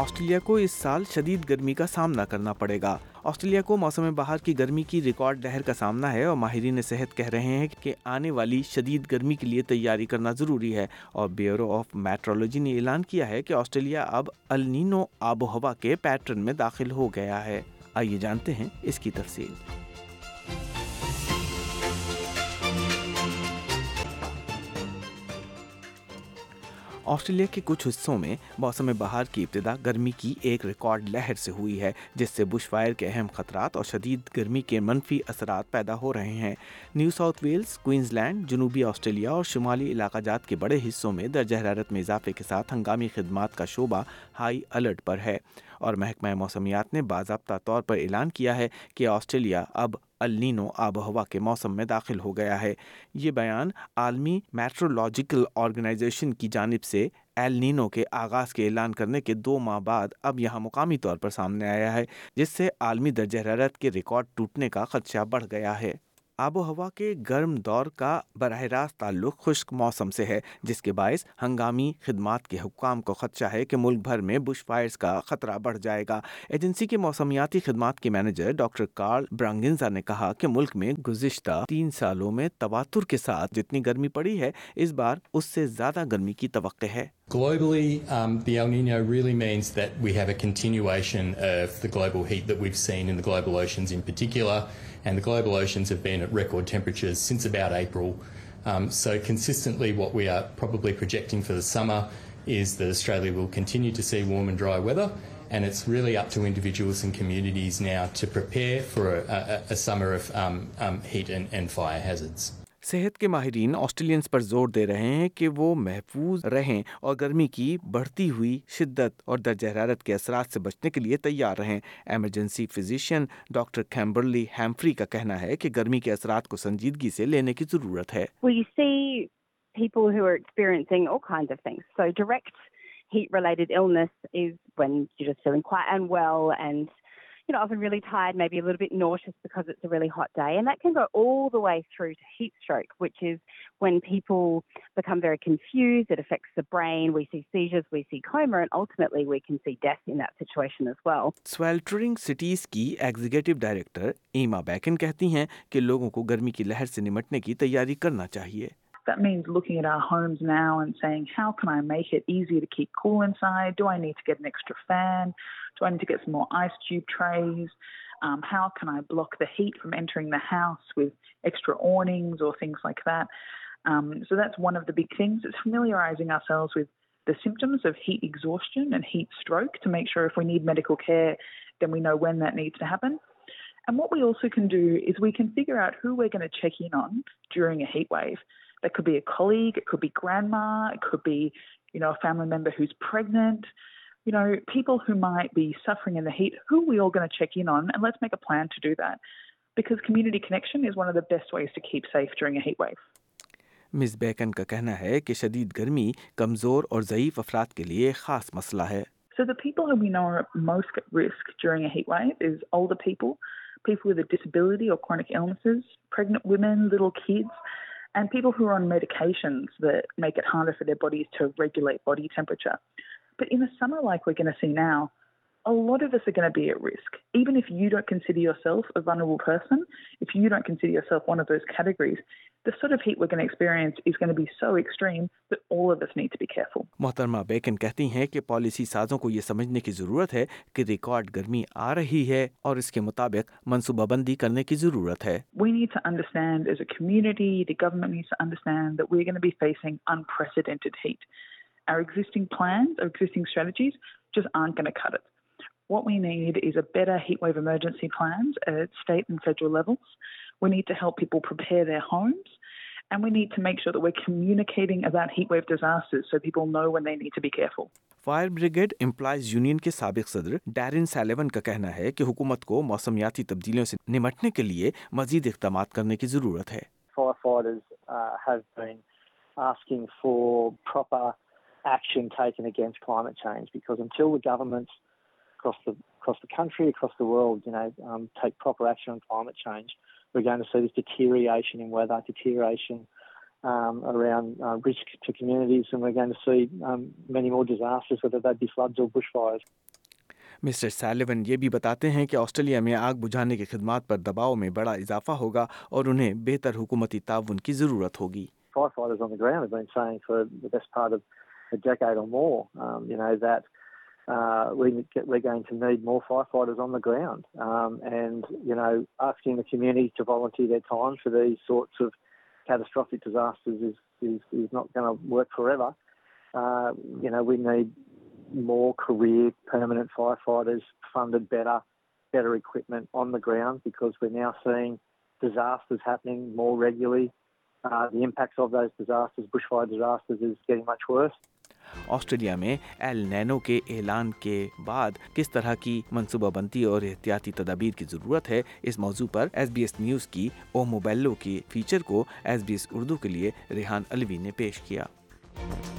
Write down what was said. Australia کو اس سال شدید گرمی کا سامنا کرنا پڑے گا آسٹریلیا کو موسم بہار کی گرمی کی ریکارڈ لہر کا سامنا ہے اور ماہرین صحت کہہ رہے ہیں کہ آنے والی شدید گرمی کے لیے تیاری کرنا ضروری ہے اور بیورو آف میٹرولوجی نے اعلان کیا ہے کہ آسٹریلیا اب النینو آب و ہوا کے پیٹرن میں داخل ہو گیا ہے آئیے جانتے ہیں اس کی تفصیل آسٹریلیا کے کچھ حصوں میں موسم بہار کی ابتدا گرمی کی ایک ریکارڈ لہر سے ہوئی ہے جس سے بش فائر کے اہم خطرات اور شدید گرمی کے منفی اثرات پیدا ہو رہے ہیں New South Wales Queensland جنوبی آسٹریلیا اور شمالی علاقہ جات کے بڑے حصوں میں درجہ حرارت میں اضافے کے ساتھ ہنگامی خدمات کا شعبہ ہائی الرٹ پر ہے اور محکمہ موسمیات نے باضابطہ طور پر اعلان کیا ہے کہ آسٹریلیا اب النینو آب و ہوا کے موسم میں داخل ہو گیا ہے یہ بیان عالمی میٹرولوجیکل آرگنائزیشن کی جانب سے ایل نینو کے آغاز کے اعلان کرنے کے دو ماہ بعد اب یہاں مقامی طور پر سامنے آیا ہے جس سے عالمی درجہ حرارت کے ریکارڈ ٹوٹنے کا خدشہ بڑھ گیا ہے آب و ہوا کے گرم دور کا براہ راست تعلق خشک موسم سے ہے جس کے باعث ہنگامی خدمات کے حکام کو خدشہ ہے کہ ملک بھر میں بش فائرز کا خطرہ بڑھ جائے گا ایجنسی کے موسمیاتی خدمات کے مینیجر ڈاکٹر کارل برانگنزا نے کہا کہ ملک میں گزشتہ تین سالوں میں تواتر کے ساتھ جتنی گرمی پڑی ہے اس بار اس سے زیادہ گرمی کی توقع ہے گوائبو ایم پی آؤ really means that we have a continuation ویلبو ایشنز ان پیٹیولا اینڈ گوائے بوشن پے انٹ ریکارڈ ٹمپریچر سنس باڈ آئی پرو ایم سر consistently we are properly projecting for the summer struggle we'll continue to see women ویلر and it's really up to individuals and communities نی are to prepare for summer افٹ and and فار ہیز اٹس صحت کے ماہرین آسٹریلینس پر زور دے رہے ہیں کہ وہ محفوظ رہیں اور گرمی کی بڑھتی ہوئی شدت اور درجہ حرارت کے اثرات سے بچنے کے لیے تیار رہیں emergency physician doctor Kimberly Humphrey کا کہنا ہے کہ گرمی کے اثرات کو سنجیدگی سے لینے کی ضرورت ہے گرمی کی لہر سے نمٹنے کی تیاری کرنا چاہیے د مس لینا significant ایزیٹ get get ice I بلکرینگ ایکسٹرا اونیگز likes big things new you rising symptoms of ہیگزنڈ make sure need me come we know events that could be a colleague, it could be grandma, it could be, you know, a family member who's pregnant, you know, people who might be suffering in the heat, who are we all going to check in on? And let's make a plan to do that. Because community connection is one of the best ways to keep safe during a heat wave. Ms. Bacon کا کہنا ہے کہ شدید گرمی کمزور اور ضعیف افراد کے لیے خاص مسئلہ ہے So the people who we know are most at risk during a heat wave is older people, people with a disability or chronic illnesses, pregnant women, little kids, body body temperature but in summer like see ڈی yourself پنف you can see your سیلفریز the sort of heat we're going to experience is going to be so extreme that all of us need to be careful. محترمہ Bacon کہتی ہیں کہ policy سازوں کو یہ سمجھنے کی ضرورت ہے کہ ریکارڈ گرمی آ رہی ہے اور اس کے مطابق منصوبہ بندی کرنے کی ضرورت ہے۔ We need to understand as a community, the government needs to understand that we're going to be facing unprecedented heat. Our existing plans, our existing strategies just aren't going to cut it. What we need is a better heatwave emergency plan at state and federal levels. We need to help people prepare their homes. And we need to make sure that we're communicating about heatwave disasters so people know when they need to be careful. Fire brigade employees union کے سابق صدر Darren سیلیون کا کہنا ہے کہ حکومت کو موسمیاتی تبدیلیوں سے نمٹنے کے لیے مزید اقدامات کرنے کی ضرورت ہے fire across the across the country, across the world, you know, um, take proper action on climate change, we're going to see this deterioration in weather, deterioration um, around uh, risk to communities, and we're going to see um, many more disasters, whether that be floods or bushfires. Mister سیلیون یہ بھی بتاتے ہیں کہ Australia میں آگ بجھانے کے خدمات پر دباؤ میں بڑا اضافہ ہوگا اور انہیں بہتر حکومتی تعاون کی ضرورت ہوگی Fire on the ground have been saying for the best part of a decade or more, um, you know, that green سیلسٹا فارڈ پیرا پیروپینڈ آسٹریلیا میں ایل نینو کے اعلان کے بعد کس طرح کی منصوبہ بندی اور احتیاطی تدابیر کی ضرورت ہے اس موضوع پر ایس بی ایس نیوز کی او موبائلو کی فیچر کو ایس بی ایس اردو کے لیے ریحان الوی نے پیش کیا